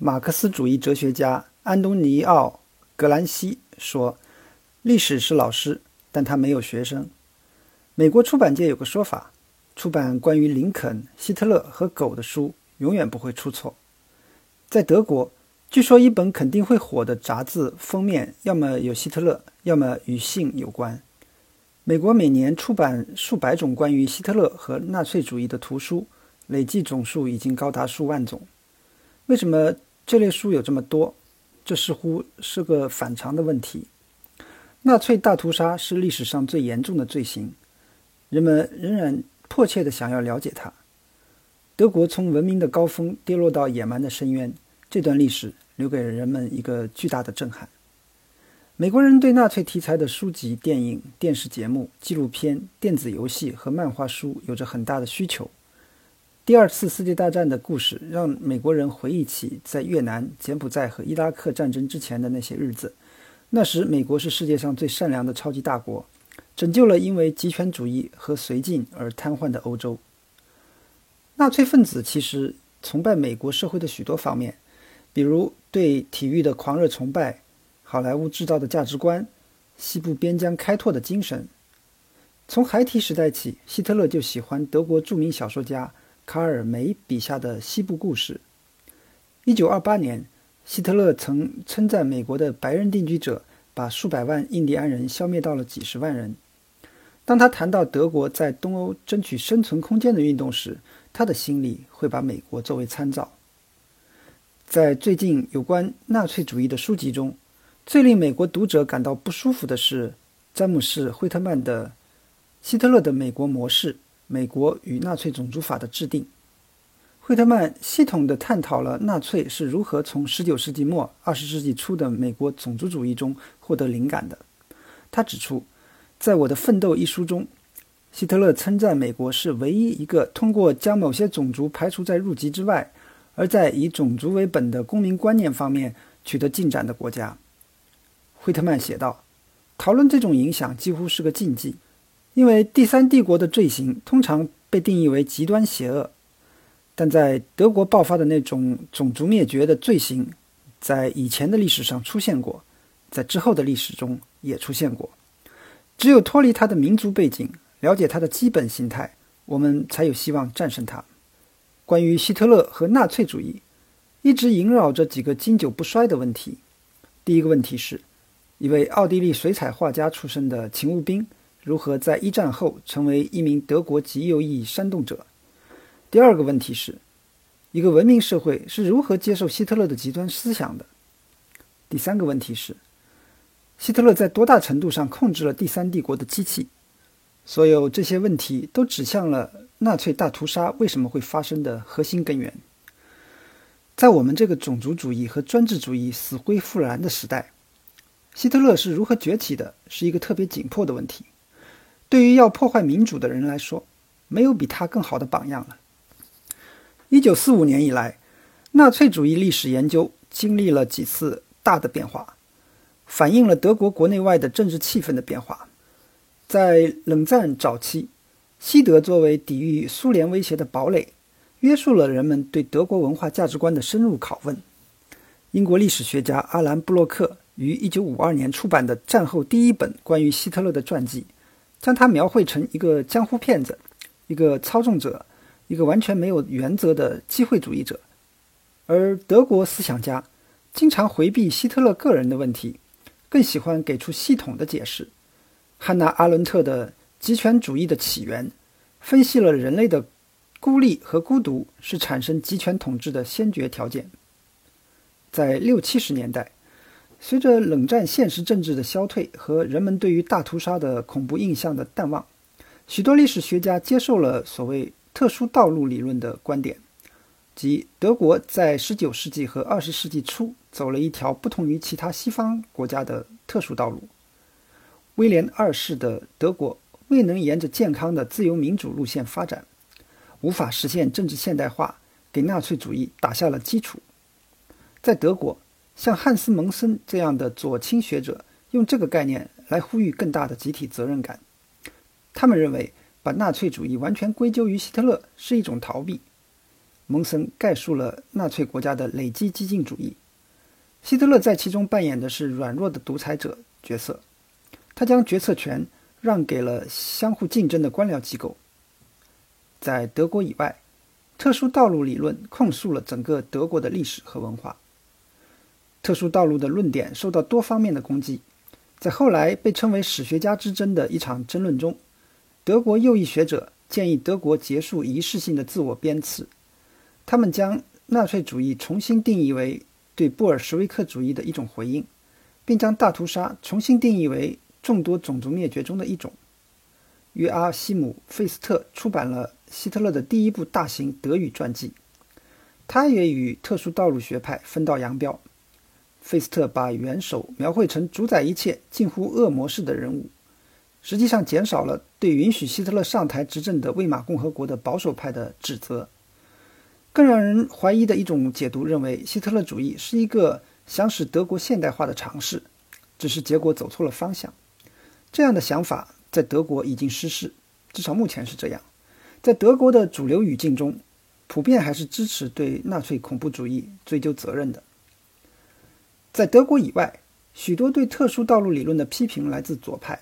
马克思主义哲学家安东尼奥·格兰西说：“历史是老师，但他没有学生。”美国出版界有个说法：出版关于林肯、希特勒和狗的书，永远不会出错。在德国，据说一本肯定会火的杂志封面，要么有希特勒，要么与性有关。美国每年出版数百种关于希特勒和纳粹主义的图书，累计总数已经高达数万种。为什么？这类书有这么多，这似乎是个反常的问题。纳粹大屠杀是历史上最严重的罪行，人们仍然迫切地想要了解它。德国从文明的高峰跌落到野蛮的深渊，这段历史留给了人们一个巨大的震撼。美国人对纳粹题材的书籍、电影、电视节目、纪录片、电子游戏和漫画书有着很大的需求。第二次世界大战的故事让美国人回忆起在越南、柬埔寨和伊拉克战争之前的那些日子。那时，美国是世界上最善良的超级大国，拯救了因为极权主义和绥靖而瘫痪的欧洲。纳粹分子其实崇拜美国社会的许多方面，比如对体育的狂热崇拜、好莱坞制造的价值观、西部边疆开拓的精神。从孩提时代起，希特勒就喜欢德国著名小说家。卡尔梅笔下的西部故事。一九二八年，希特勒曾称赞美国的白人定居者把数百万印第安人消灭到了几十万人。当他谈到德国在东欧争取生存空间的运动时，他的心里会把美国作为参照。在最近有关纳粹主义的书籍中，最令美国读者感到不舒服的是詹姆士·惠特曼的《希特勒的美国模式》。美国与纳粹种族法的制定，惠特曼系统地探讨了纳粹是如何从19世纪末20世纪初的美国种族主义中获得灵感的。他指出，在我的《奋斗》一书中，希特勒称赞美国是唯一一个通过将某些种族排除在入籍之外，而在以种族为本的公民观念方面取得进展的国家。惠特曼写道：“讨论这种影响几乎是个禁忌。”因为第三帝国的罪行通常被定义为极端邪恶，但在德国爆发的那种种族灭绝的罪行，在以前的历史上出现过，在之后的历史中也出现过。只有脱离他的民族背景，了解他的基本形态，我们才有希望战胜他。关于希特勒和纳粹主义，一直萦绕着几个经久不衰的问题。第一个问题是，一位奥地利水彩画家出身的勤务兵。如何在一战后成为一名德国极右翼煽动者？第二个问题是，一个文明社会是如何接受希特勒的极端思想的？第三个问题是，希特勒在多大程度上控制了第三帝国的机器？所有这些问题都指向了纳粹大屠杀为什么会发生的核心根源。在我们这个种族主义和专制主义死灰复燃的时代，希特勒是如何崛起的，是一个特别紧迫的问题。对于要破坏民主的人来说，没有比他更好的榜样了。一九四五年以来，纳粹主义历史研究经历了几次大的变化，反映了德国国内外的政治气氛的变化。在冷战早期，西德作为抵御苏联威胁的堡垒，约束了人们对德国文化价值观的深入拷问。英国历史学家阿兰·布洛克于一九五二年出版的战后第一本关于希特勒的传记。将他描绘成一个江湖骗子，一个操纵者，一个完全没有原则的机会主义者。而德国思想家经常回避希特勒个人的问题，更喜欢给出系统的解释。汉娜·阿伦特的《极权主义的起源》分析了人类的孤立和孤独是产生极权统治的先决条件。在六七十年代。随着冷战现实政治的消退和人们对于大屠杀的恐怖印象的淡忘，许多历史学家接受了所谓“特殊道路”理论的观点，即德国在19世纪和20世纪初走了一条不同于其他西方国家的特殊道路。威廉二世的德国未能沿着健康的自由民主路线发展，无法实现政治现代化，给纳粹主义打下了基础。在德国。像汉斯·蒙森这样的左倾学者用这个概念来呼吁更大的集体责任感。他们认为，把纳粹主义完全归咎于希特勒是一种逃避。蒙森概述了纳粹国家的累积激进主义。希特勒在其中扮演的是软弱的独裁者角色，他将决策权让给了相互竞争的官僚机构。在德国以外，特殊道路理论控诉了整个德国的历史和文化。特殊道路的论点受到多方面的攻击，在后来被称为“史学家之争”的一场争论中，德国右翼学者建议德国结束仪式性的自我鞭笞，他们将纳粹主义重新定义为对布尔什维克主义的一种回应，并将大屠杀重新定义为众多种族灭绝中的一种。约阿希姆·费斯特出版了希特勒的第一部大型德语传记，他也与特殊道路学派分道扬镳。费斯特把元首描绘成主宰一切、近乎恶魔式的人物，实际上减少了对允许希特勒上台执政的魏玛共和国的保守派的指责。更让人怀疑的一种解读认为，希特勒主义是一个想使德国现代化的尝试，只是结果走错了方向。这样的想法在德国已经失势，至少目前是这样。在德国的主流语境中，普遍还是支持对纳粹恐怖主义追究责任的。在德国以外，许多对特殊道路理论的批评来自左派。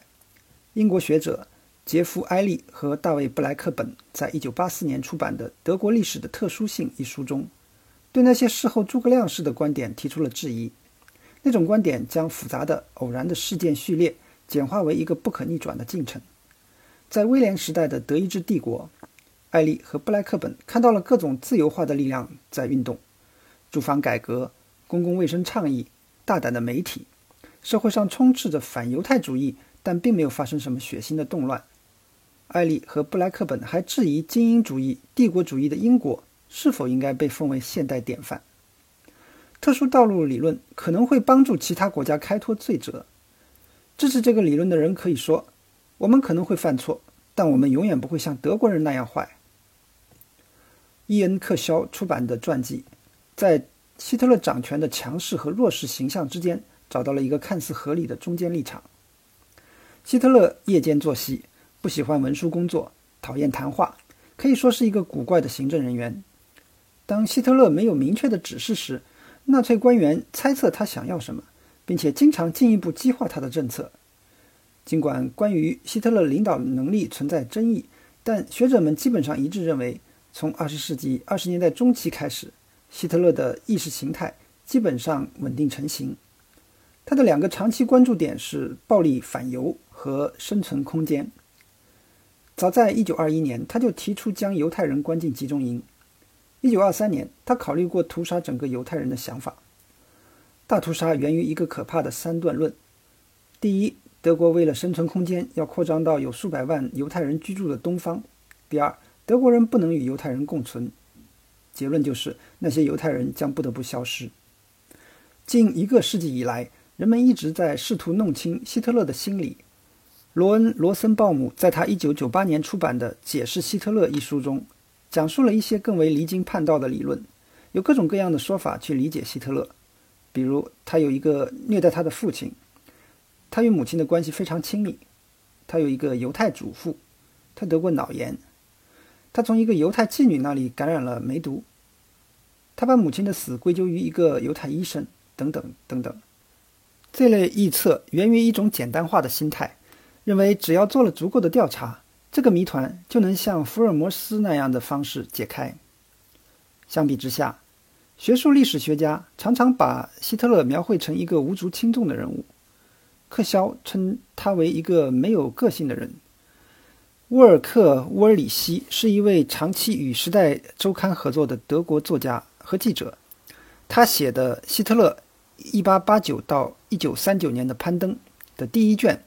英国学者杰夫·埃利和大卫·布莱克本在一九八四年出版的《德国历史的特殊性》一书中，对那些事后诸葛亮式的观点提出了质疑。那种观点将复杂的偶然的事件序列简化为一个不可逆转的进程。在威廉时代的德意志帝国，艾利和布莱克本看到了各种自由化的力量在运动：住房改革、公共卫生倡议。大胆的媒体，社会上充斥着反犹太主义，但并没有发生什么血腥的动乱。艾利和布莱克本还质疑精英主义、帝国主义的英国是否应该被奉为现代典范。特殊道路理论可能会帮助其他国家开脱罪责。支持这个理论的人可以说：“我们可能会犯错，但我们永远不会像德国人那样坏。”伊恩·克肖出版的传记，在。希特勒掌权的强势和弱势形象之间找到了一个看似合理的中间立场。希特勒夜间作息，不喜欢文书工作，讨厌谈话，可以说是一个古怪的行政人员。当希特勒没有明确的指示时，纳粹官员猜测他想要什么，并且经常进一步激化他的政策。尽管关于希特勒领导能力存在争议，但学者们基本上一致认为，从20世纪20年代中期开始。希特勒的意识形态基本上稳定成型。他的两个长期关注点是暴力反犹和生存空间。早在1921年，他就提出将犹太人关进集中营。1923年，他考虑过屠杀整个犹太人的想法。大屠杀源于一个可怕的三段论：第一，德国为了生存空间，要扩张到有数百万犹太人居住的东方；第二，德国人不能与犹太人共存。结论就是，那些犹太人将不得不消失。近一个世纪以来，人们一直在试图弄清希特勒的心理。罗恩·罗森鲍姆在他1998年出版的《解释希特勒》一书中，讲述了一些更为离经叛道的理论，有各种各样的说法去理解希特勒。比如，他有一个虐待他的父亲，他与母亲的关系非常亲密，他有一个犹太祖父，他得过脑炎。他从一个犹太妓女那里感染了梅毒，他把母亲的死归咎于一个犹太医生，等等等等。这类臆测源于一种简单化的心态，认为只要做了足够的调查，这个谜团就能像福尔摩斯那样的方式解开。相比之下，学术历史学家常常把希特勒描绘成一个无足轻重的人物。克肖称他为一个没有个性的人。沃尔克·沃尔里希是一位长期与《时代周刊》合作的德国作家和记者。他写的《希特勒：1889到1939年的攀登》的第一卷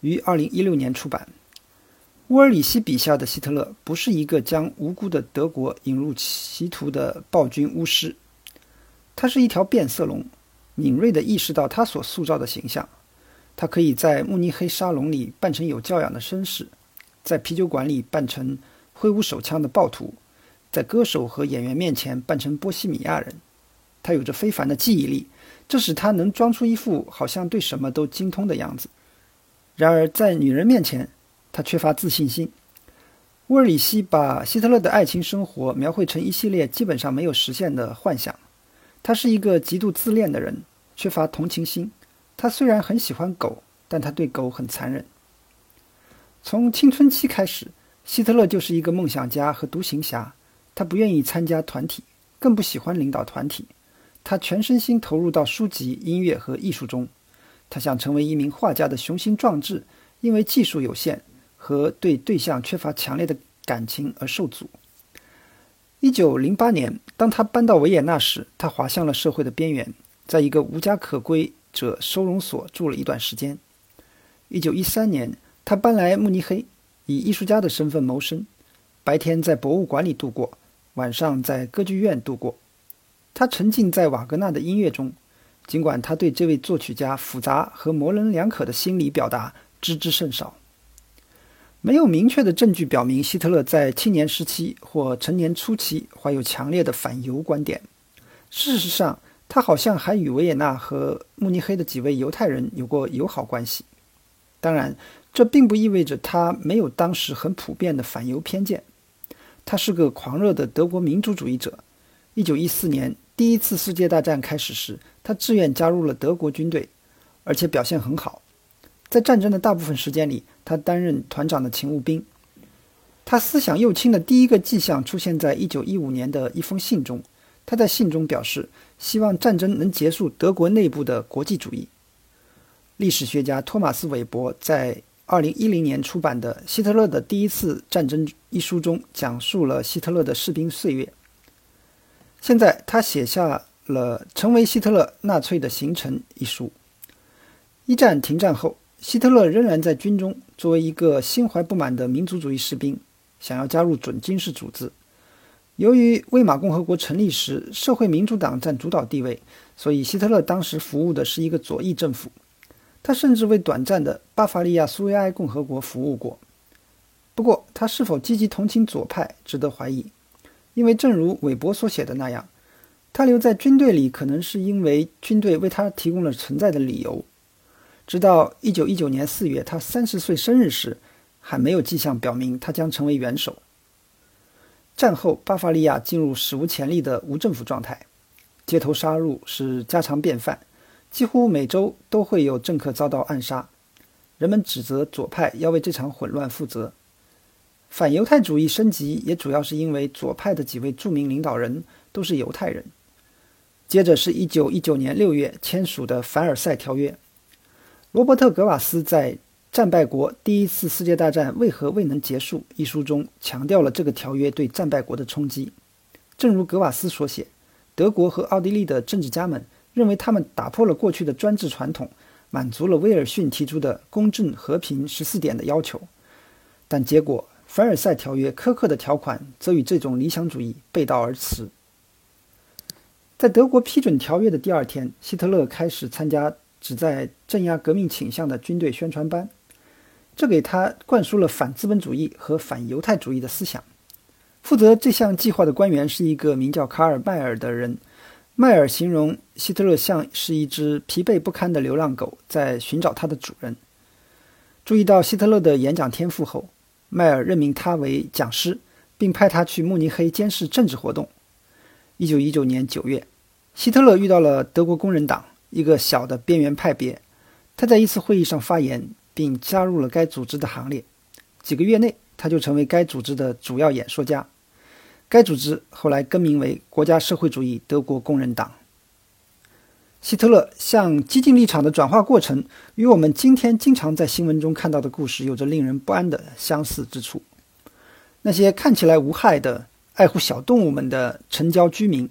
于2016年出版。乌尔里希笔下的希特勒不是一个将无辜的德国引入歧途的暴君巫师，他是一条变色龙，敏锐地意识到他所塑造的形象。他可以在慕尼黑沙龙里扮成有教养的绅士。在啤酒馆里扮成挥舞手枪的暴徒，在歌手和演员面前扮成波西米亚人。他有着非凡的记忆力，这使他能装出一副好像对什么都精通的样子。然而，在女人面前，他缺乏自信心。沃尔里希把希特勒的爱情生活描绘成一系列基本上没有实现的幻想。他是一个极度自恋的人，缺乏同情心。他虽然很喜欢狗，但他对狗很残忍。从青春期开始，希特勒就是一个梦想家和独行侠。他不愿意参加团体，更不喜欢领导团体。他全身心投入到书籍、音乐和艺术中。他想成为一名画家的雄心壮志，因为技术有限和对对象缺乏强烈的感情而受阻。一九零八年，当他搬到维也纳时，他滑向了社会的边缘，在一个无家可归者收容所住了一段时间。一九一三年，他搬来慕尼黑，以艺术家的身份谋生，白天在博物馆里度过，晚上在歌剧院度过。他沉浸在瓦格纳的音乐中。尽管他对这位作曲家复杂和模棱两可的心理表达知之甚少，没有明确的证据表明希特勒在青年时期或成年初期怀有强烈的反犹观点。事实上，他好像还与维也纳和慕尼黑的几位犹太人有过友好关系。当然，这并不意味着他没有当时很普遍的反犹偏见。他是个狂热的德国民主主义者。一九一四年。第一次世界大战开始时，他自愿加入了德国军队，而且表现很好。在战争的大部分时间里，他担任团长的勤务兵。他思想右倾的第一个迹象出现在1915年的一封信中。他在信中表示，希望战争能结束德国内部的国际主义。历史学家托马斯·韦伯在2010年出版的《希特勒的第一次战争》一书中，讲述了希特勒的士兵岁月。现在，他写下了《成为希特勒纳粹的行程》一书。一战停战后，希特勒仍然在军中，作为一个心怀不满的民族主义士兵，想要加入准军事组织。由于魏玛共和国成立时社会民主党占主导地位，所以希特勒当时服务的是一个左翼政府。他甚至为短暂的巴伐利亚苏维埃共和国服务过。不过，他是否积极同情左派，值得怀疑。因为正如韦伯所写的那样，他留在军队里可能是因为军队为他提供了存在的理由。直到1919年4月，他30岁生日时，还没有迹象表明他将成为元首。战后，巴伐利亚进入史无前例的无政府状态，街头杀戮是家常便饭，几乎每周都会有政客遭到暗杀。人们指责左派要为这场混乱负责。反犹太主义升级也主要是因为左派的几位著名领导人都是犹太人。接着是一九一九年六月签署的凡尔赛条约。罗伯特·格瓦斯在《战败国：第一次世界大战为何未能结束》一书中强调了这个条约对战败国的冲击。正如格瓦斯所写，德国和奥地利的政治家们认为他们打破了过去的专制传统，满足了威尔逊提出的公正和平十四点的要求，但结果。凡尔赛条约苛刻的条款则与这种理想主义背道而驰。在德国批准条约的第二天，希特勒开始参加旨在镇压革命倾向的军队宣传班，这给他灌输了反资本主义和反犹太主义的思想。负责这项计划的官员是一个名叫卡尔·迈尔的人。迈尔形容希特勒像是一只疲惫不堪的流浪狗，在寻找它的主人。注意到希特勒的演讲天赋后。迈尔任命他为讲师，并派他去慕尼黑监视政治活动。一九一九年九月，希特勒遇到了德国工人党一个小的边缘派别，他在一次会议上发言，并加入了该组织的行列。几个月内，他就成为该组织的主要演说家。该组织后来更名为国家社会主义德国工人党。希特勒向激进立场的转化过程，与我们今天经常在新闻中看到的故事有着令人不安的相似之处。那些看起来无害的、爱护小动物们的城郊居民，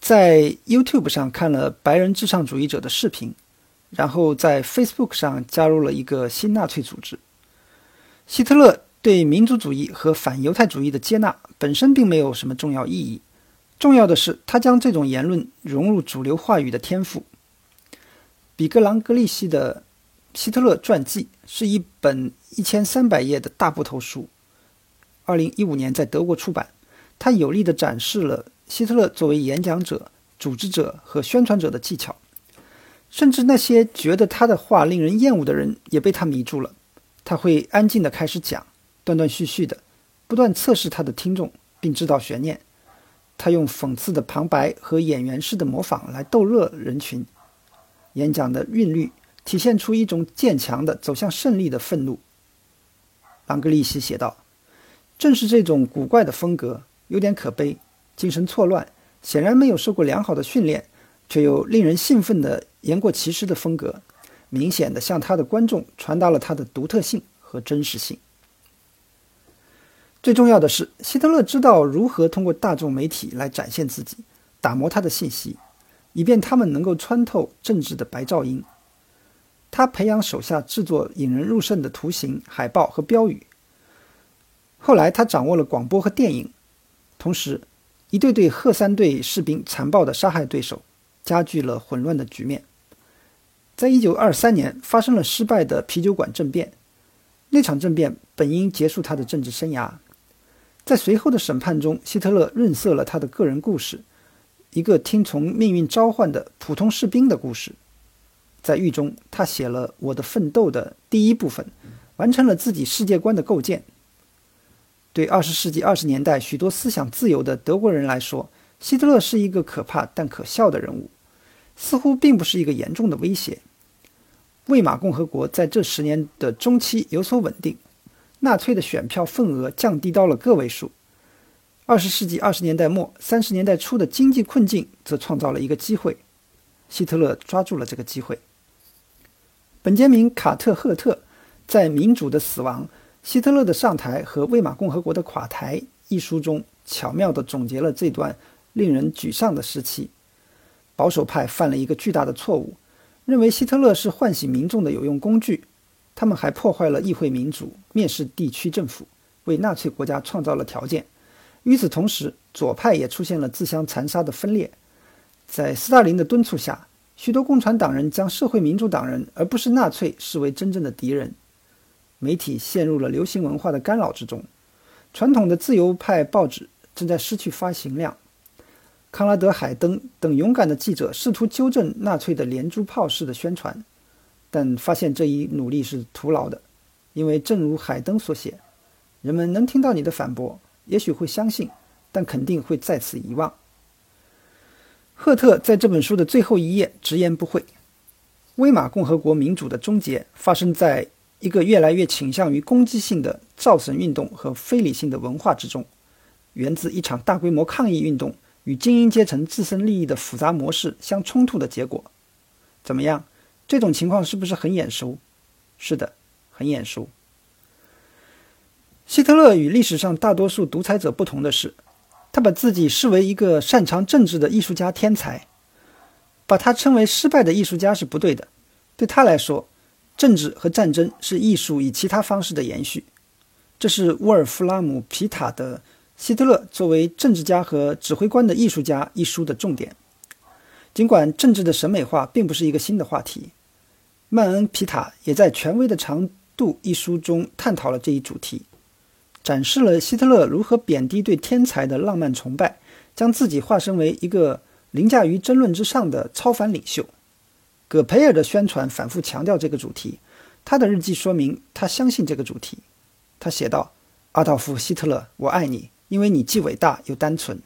在 YouTube 上看了白人至上主义者的视频，然后在 Facebook 上加入了一个新纳粹组织。希特勒对民族主义和反犹太主义的接纳本身并没有什么重要意义。重要的是，他将这种言论融入主流话语的天赋。比格朗格利希的《希特勒传记》是一本一千三百页的大部头书，二零一五年在德国出版。他有力地展示了希特勒作为演讲者、组织者和宣传者的技巧，甚至那些觉得他的话令人厌恶的人也被他迷住了。他会安静地开始讲，断断续续的，不断测试他的听众，并制造悬念。他用讽刺的旁白和演员式的模仿来逗乐人群。演讲的韵律体现出一种渐强的走向胜利的愤怒。朗格利希写道：“正是这种古怪的风格，有点可悲，精神错乱，显然没有受过良好的训练，却又令人兴奋的言过其实的风格，明显的向他的观众传达了他的独特性和真实性。最重要的是，希特勒知道如何通过大众媒体来展现自己，打磨他的信息。”以便他们能够穿透政治的白噪音，他培养手下制作引人入胜的图形、海报和标语。后来，他掌握了广播和电影，同时，一队队赫三队士兵残暴地杀害对手，加剧了混乱的局面。在一九二三年，发生了失败的啤酒馆政变，那场政变本应结束他的政治生涯。在随后的审判中，希特勒润色了他的个人故事。一个听从命运召唤的普通士兵的故事，在狱中，他写了《我的奋斗》的第一部分，完成了自己世界观的构建。对二十世纪二十年代许多思想自由的德国人来说，希特勒是一个可怕但可笑的人物，似乎并不是一个严重的威胁。魏玛共和国在这十年的中期有所稳定，纳粹的选票份额降低到了个位数。二十世纪二十年代末、三十年代初的经济困境则创造了一个机会，希特勒抓住了这个机会。本杰明·卡特赫特在《民主的死亡：希特勒的上台和魏玛共和国的垮台》一书中，巧妙地总结了这段令人沮丧的时期。保守派犯了一个巨大的错误，认为希特勒是唤醒民众的有用工具。他们还破坏了议会民主，蔑视地区政府，为纳粹国家创造了条件。与此同时，左派也出现了自相残杀的分裂。在斯大林的敦促下，许多共产党人将社会民主党人而不是纳粹视为真正的敌人。媒体陷入了流行文化的干扰之中，传统的自由派报纸正在失去发行量。康拉德·海登等勇敢的记者试图纠正纳粹的连珠炮式的宣传，但发现这一努力是徒劳的，因为正如海登所写，人们能听到你的反驳。也许会相信，但肯定会再次遗忘。赫特在这本书的最后一页直言不讳：威玛共和国民主的终结发生在一个越来越倾向于攻击性的造神运动和非理性的文化之中，源自一场大规模抗议运动与精英阶层自身利益的复杂模式相冲突的结果。怎么样？这种情况是不是很眼熟？是的，很眼熟。希特勒与历史上大多数独裁者不同的是，他把自己视为一个擅长政治的艺术家天才。把他称为失败的艺术家是不对的。对他来说，政治和战争是艺术以其他方式的延续。这是沃尔夫拉姆·皮塔的《希特勒作为政治家和指挥官的艺术家》一书的重点。尽管政治的审美化并不是一个新的话题，曼恩·皮塔也在《权威的长度》一书中探讨了这一主题。展示了希特勒如何贬低对天才的浪漫崇拜，将自己化身为一个凌驾于争论之上的超凡领袖。葛培尔的宣传反复强调这个主题，他的日记说明他相信这个主题。他写道：“阿道夫·希特勒，我爱你，因为你既伟大又单纯。”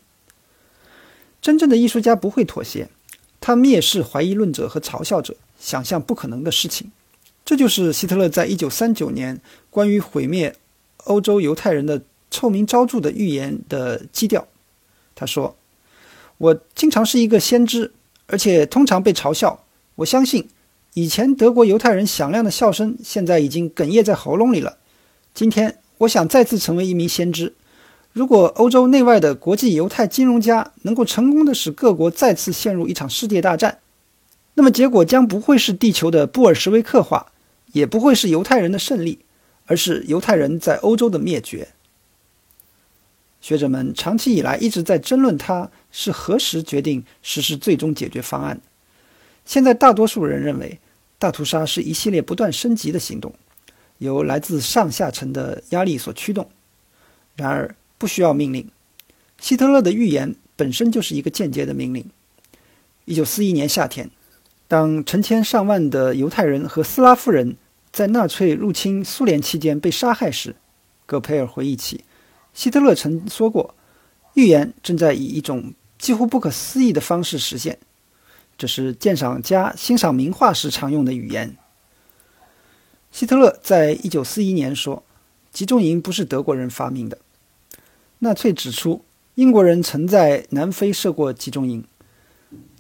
真正的艺术家不会妥协，他蔑视怀疑论者和嘲笑者，想象不可能的事情。这就是希特勒在一九三九年关于毁灭。欧洲犹太人的臭名昭著的预言的基调，他说：“我经常是一个先知，而且通常被嘲笑。我相信，以前德国犹太人响亮的笑声，现在已经哽咽在喉咙里了。今天，我想再次成为一名先知。如果欧洲内外的国际犹太金融家能够成功的使各国再次陷入一场世界大战，那么结果将不会是地球的布尔什维克化，也不会是犹太人的胜利。”而是犹太人在欧洲的灭绝。学者们长期以来一直在争论他是何时决定实施最终解决方案。现在大多数人认为，大屠杀是一系列不断升级的行动，由来自上下层的压力所驱动。然而，不需要命令。希特勒的预言本身就是一个间接的命令。一九四一年夏天，当成千上万的犹太人和斯拉夫人。在纳粹入侵苏联期间被杀害时，戈培尔回忆起，希特勒曾说过：“预言正在以一种几乎不可思议的方式实现。”这是鉴赏家欣赏名画时常用的语言。希特勒在一九四一年说：“集中营不是德国人发明的。”纳粹指出，英国人曾在南非设过集中营。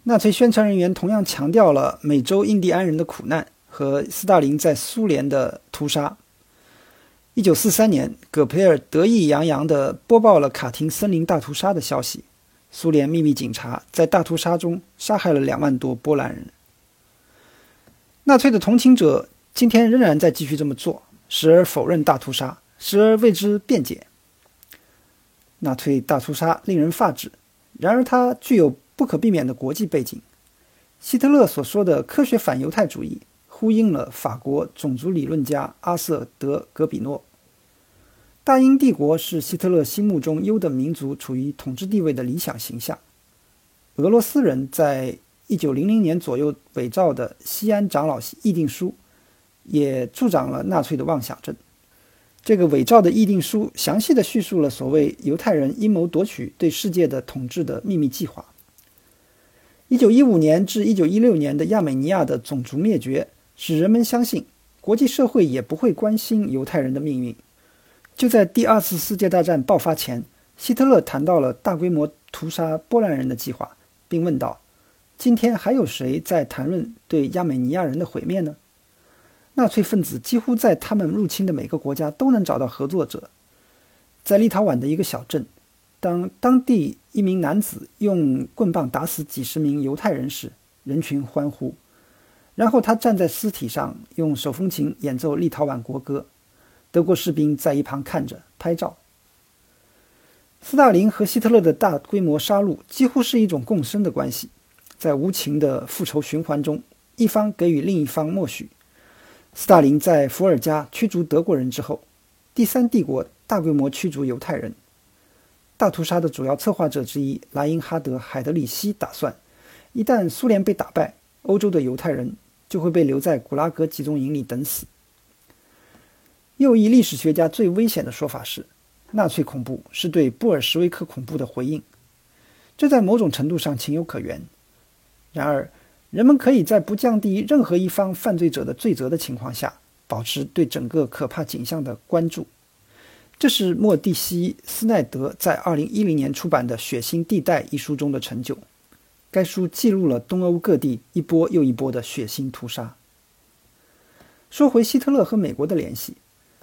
纳粹宣传人员同样强调了美洲印第安人的苦难和斯大林在苏联的屠杀。一九四三年，葛培尔得意洋洋地播报了卡廷森林大屠杀的消息。苏联秘密警察在大屠杀中杀害了两万多波兰人。纳粹的同情者今天仍然在继续这么做，时而否认大屠杀，时而为之辩解。纳粹大屠杀令人发指，然而它具有不可避免的国际背景。希特勒所说的科学反犹太主义，呼应了法国种族理论家阿瑟·德·格比诺。大英帝国是希特勒心目中优等民族处于统治地位的理想形象。俄罗斯人在一九零零年左右伪造的西安长老议定书，也助长了纳粹的妄想症。这个伪造的议定书详细的叙述了所谓犹太人阴谋夺取对世界的统治的秘密计划。一九一五年至一九一六年的亚美尼亚的种族灭绝，使人们相信国际社会也不会关心犹太人的命运。就在第二次世界大战爆发前，希特勒谈到了大规模屠杀波兰人的计划，并问道：“今天还有谁在谈论对亚美尼亚人的毁灭呢？”纳粹分子几乎在他们入侵的每个国家都能找到合作者。在立陶宛的一个小镇，当当地一名男子用棍棒打死几十名犹太人时，人群欢呼。然后他站在尸体上，用手风琴演奏立陶宛国歌。德国士兵在一旁看着拍照。斯大林和希特勒的大规模杀戮几乎是一种共生的关系，在无情的复仇循环中，一方给予另一方默许。斯大林在伏尔加驱逐德国人之后，第三帝国大规模驱逐犹太人。大屠杀的主要策划者之一莱因哈德·海德里希打算，一旦苏联被打败，欧洲的犹太人就会被留在古拉格集中营里等死。右翼历史学家最危险的说法是，纳粹恐怖是对布尔什维克恐怖的回应，这在某种程度上情有可原。然而，人们可以在不降低任何一方犯罪者的罪责的情况下，保持对整个可怕景象的关注。这是莫蒂西斯奈德在2010年出版的《血腥地带》一书中的成就。该书记录了东欧各地一波又一波的血腥屠杀。说回希特勒和美国的联系。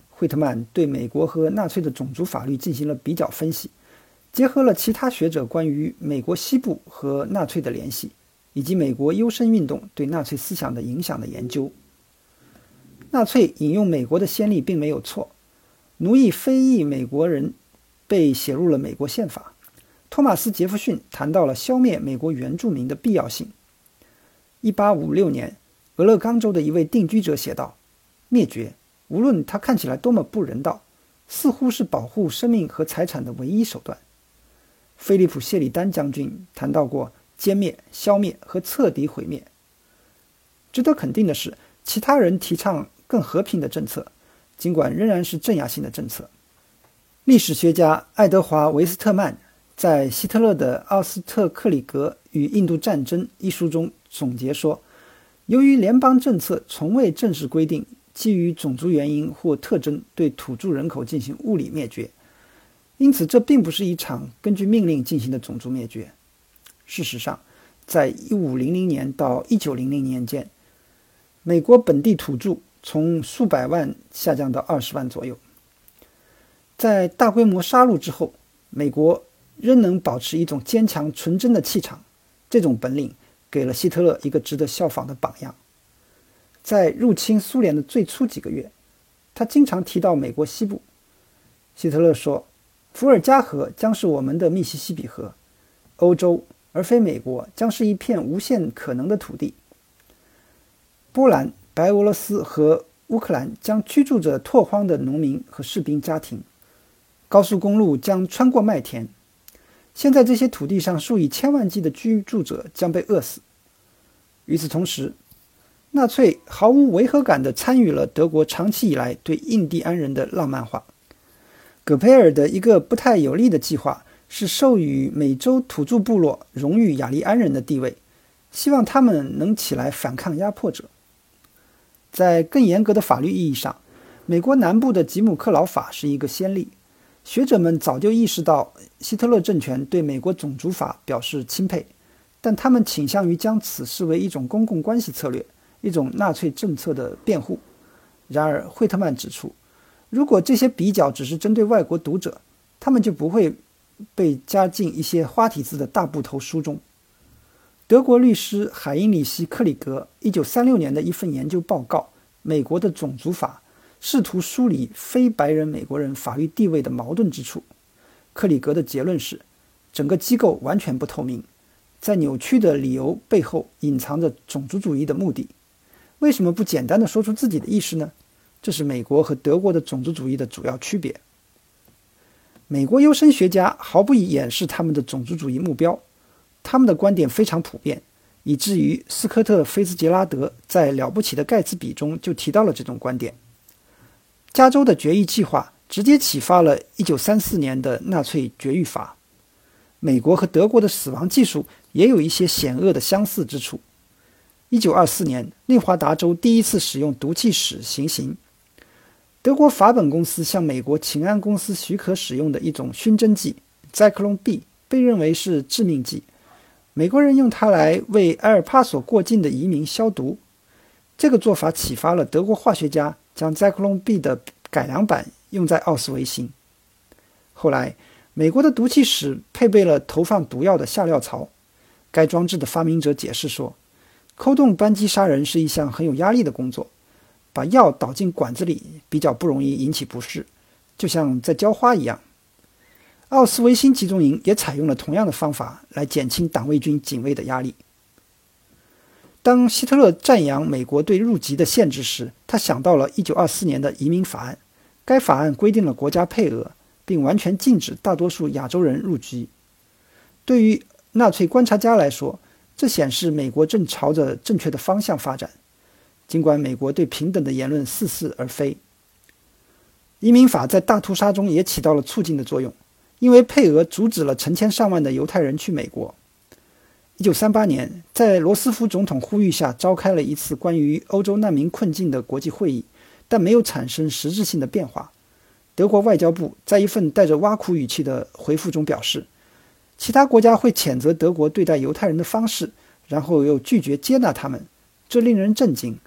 惠特曼对美国和纳粹的种族法律进行了比较分析，结合了其他学者关于美国西部和纳粹的联系，以及美国优生运动对纳粹思想的影响的研究。纳粹引用美国的先例并没有错，奴役非裔美国人被写入了美国宪法。托马斯·杰弗逊谈到了消灭美国原住民的必要性。1856年，俄勒冈州的一位定居者写道：“灭绝。”无论它看起来多么不人道，似乎是保护生命和财产的唯一手段。菲利普·谢里丹将军谈到过歼灭、消灭和彻底毁灭。值得肯定的是，其他人提倡更和平的政策，尽管仍然是镇压性的政策。历史学家爱德华·维斯特曼在希特勒的《奥斯特克里格与印度战争》一书中总结说：“由于联邦政策从未正式规定。”基于种族原因或特征对土著人口进行物理灭绝，因此这并不是一场根据命令进行的种族灭绝。事实上，在1500年到1900年间，美国本地土著从数百万下降到20万左右。在大规模杀戮之后，美国仍能保持一种坚强纯真的气场，这种本领给了希特勒一个值得效仿的榜样。在入侵苏联的最初几个月，他经常提到美国西部。希特勒说：“伏尔加河将是我们的密西西比河，欧洲而非美国将是一片无限可能的土地。波兰、白俄罗斯和乌克兰将居住着拓荒的农民和士兵家庭，高速公路将穿过麦田。现在这些土地上数以千万计的居住者将被饿死。与此同时。”纳粹毫无违和感地参与了德国长期以来对印第安人的浪漫化。葛培尔的一个不太有利的计划是授予美洲土著部落荣誉雅利安人的地位，希望他们能起来反抗压迫者。在更严格的法律意义上，美国南部的吉姆克劳法是一个先例。学者们早就意识到希特勒政权对美国种族法表示钦佩，但他们倾向于将此视为一种公共关系策略，一种纳粹政策的辩护。然而，惠特曼指出，如果这些比较只是针对外国读者，他们就不会被加进一些花体字的大部头书中。德国律师海因里希·克里格1936年的一份研究报告《美国的种族法》。试图梳理非白人美国人法律地位的矛盾之处。克里格的结论是，整个机构完全不透明，在扭曲的理由背后隐藏着种族主义的目的。为什么不简单的说出自己的意思呢？这是美国和德国的种族主义的主要区别。美国优生学家毫不掩饰他们的种族主义目标，他们的观点非常普遍，以至于斯科特·菲茨杰拉德在《了不起的盖茨比》中就提到了这种观点。加州的绝育计划直接启发了1934年的纳粹绝育法。美国和德国的死亡技术也有一些险恶的相似之处。1924年，内华达州第一次使用毒气室行刑。德国法本公司向美国秦安公司许可使用的一种熏蒸剂—— Zyklon B，被认为是致命剂。美国人用它来为埃尔帕索过境的移民消毒。这个做法启发了德国化学家。将 Zyklon B 的改良版用在奥斯维辛。后来，美国的毒气室配备了投放毒药的下料槽。该装置的发明者解释说：“扣动扳机杀人是一项很有压力的工作，把药倒进管子里比较不容易引起不适，就像在浇花一样。”奥斯维辛集中营也采用了同样的方法来减轻党卫军警卫的压力。当希特勒赞扬美国对入籍的限制时，他想到了1924年的移民法案。该法案规定了国家配额，并完全禁止大多数亚洲人入籍。对于纳粹观察家来说，这显示美国正朝着正确的方向发展。尽管美国对平等的言论似是而非，移民法在大屠杀中也起到了促进的作用，因为配额阻止了成千上万的犹太人去美国。一九三八年，在罗斯福总统呼吁下，召开了一次关于欧洲难民困境的国际会议，但没有产生实质性的变化。德国外交部在一份带着挖苦语气的回复中表示，其他国家会谴责德国对待犹太人的方式，然后又拒绝接纳他们，这令人震惊。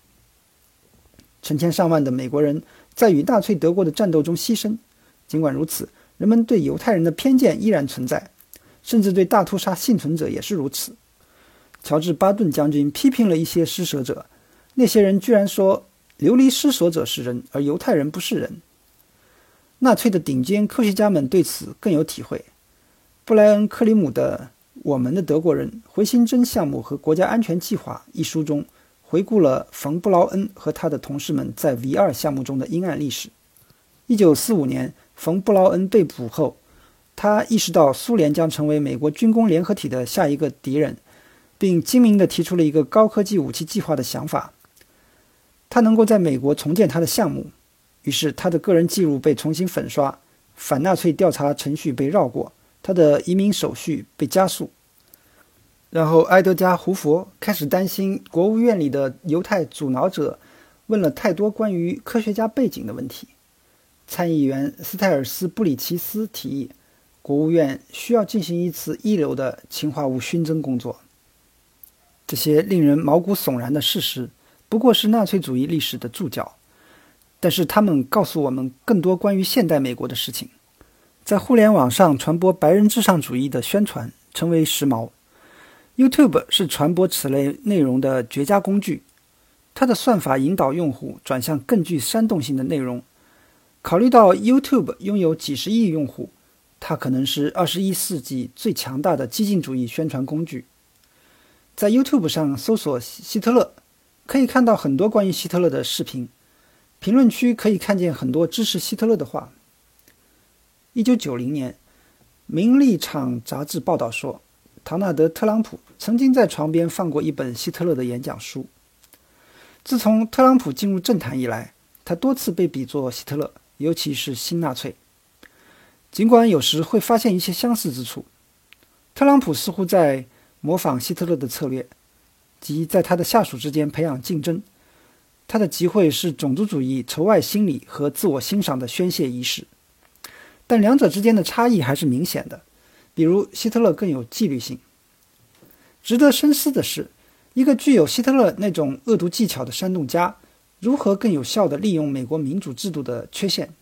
成千上万的美国人在与纳粹德国的战斗中牺牲，尽管如此，人们对犹太人的偏见依然存在，甚至对大屠杀幸存者也是如此。乔治·巴顿将军批评了一些施舍者，那些人居然说流离失所者是人，而犹太人不是人。纳粹的顶尖科学家们对此更有体会。布莱恩·克里姆的《我们的德国人：回形针项目和国家安全计划》一书中，回顾了冯·布劳恩和他的同事们在 V 二项目中的阴暗历史。1945年，冯·布劳恩被捕后，他意识到苏联将成为美国军工联合体的下一个敌人。并精明地提出了一个高科技武器计划的想法。他能够在美国重建他的项目，于是他的个人记录被重新粉刷，反纳粹调查程序被绕过，他的移民手续被加速。然后，埃德加·胡佛开始担心国务院里的犹太阻挠者问了太多关于科学家背景的问题。参议员斯泰尔斯·布里奇斯提议，国务院需要进行一次一流的氰化物熏蒸工作。这些令人毛骨悚然的事实，不过是纳粹主义历史的注脚，但是他们告诉我们更多关于现代美国的事情。在互联网上传播白人至上主义的宣传成为时髦。YouTube 是传播此类内容的绝佳工具，它的算法引导用户转向更具煽动性的内容。考虑到 YouTube 拥有几十亿用户，它可能是二十一世纪最强大的激进主义宣传工具。在 YouTube 上搜索希特勒，可以看到很多关于希特勒的视频。评论区可以看见很多支持希特勒的话。一九九零年，《名利场》杂志报道说，唐纳德·特朗普曾经在床边放过一本希特勒的演讲书。自从特朗普进入政坛以来，他多次被比作希特勒，尤其是新纳粹。尽管有时会发现一些相似之处。特朗普似乎在模仿希特勒的策略，即在他的下属之间培养竞争。他的集会是种族主义、仇外心理和自我欣赏的宣泄仪式，但两者之间的差异还是明显的。比如，希特勒更有纪律性。值得深思的是，一个具有希特勒那种恶毒技巧的煽动家，如何更有效地利用美国民主制度的缺陷？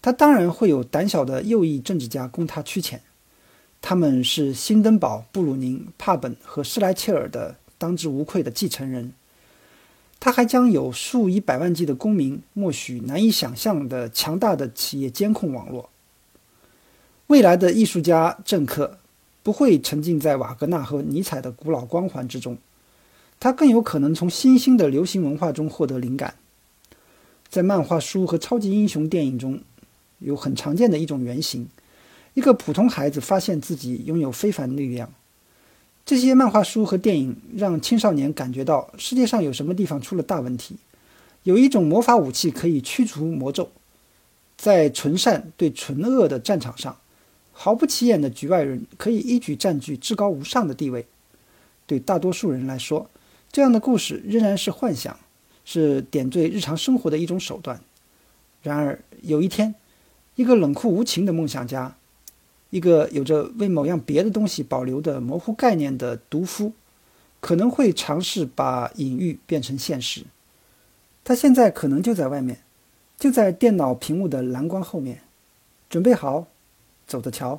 他当然会有胆小的右翼政治家供他驱遣，他们是辛登堡、布鲁宁、帕本和施莱切尔的当之无愧的继承人。他还将有数以百万计的公民，默许难以想象的强大的企业监控网络。未来的艺术家政客不会沉浸在瓦格纳和尼采的古老光环之中，他更有可能从新兴的流行文化中获得灵感。在漫画书和超级英雄电影中，有很常见的一种原型：一个普通孩子发现自己拥有非凡力量。这些漫画书和电影让青少年感觉到世界上有什么地方出了大问题，有一种魔法武器可以驱除魔咒。在纯善对纯恶的战场上，毫不起眼的局外人可以一举占据至高无上的地位。对大多数人来说，这样的故事仍然是幻想，是点缀日常生活的一种手段。然而，有一天，一个冷酷无情的梦想家。一个有着为某样别的东西保留的模糊概念的毒夫，可能会尝试把隐喻变成现实。他现在可能就在外面，就在电脑屏幕的蓝光后面，准备好，走着瞧。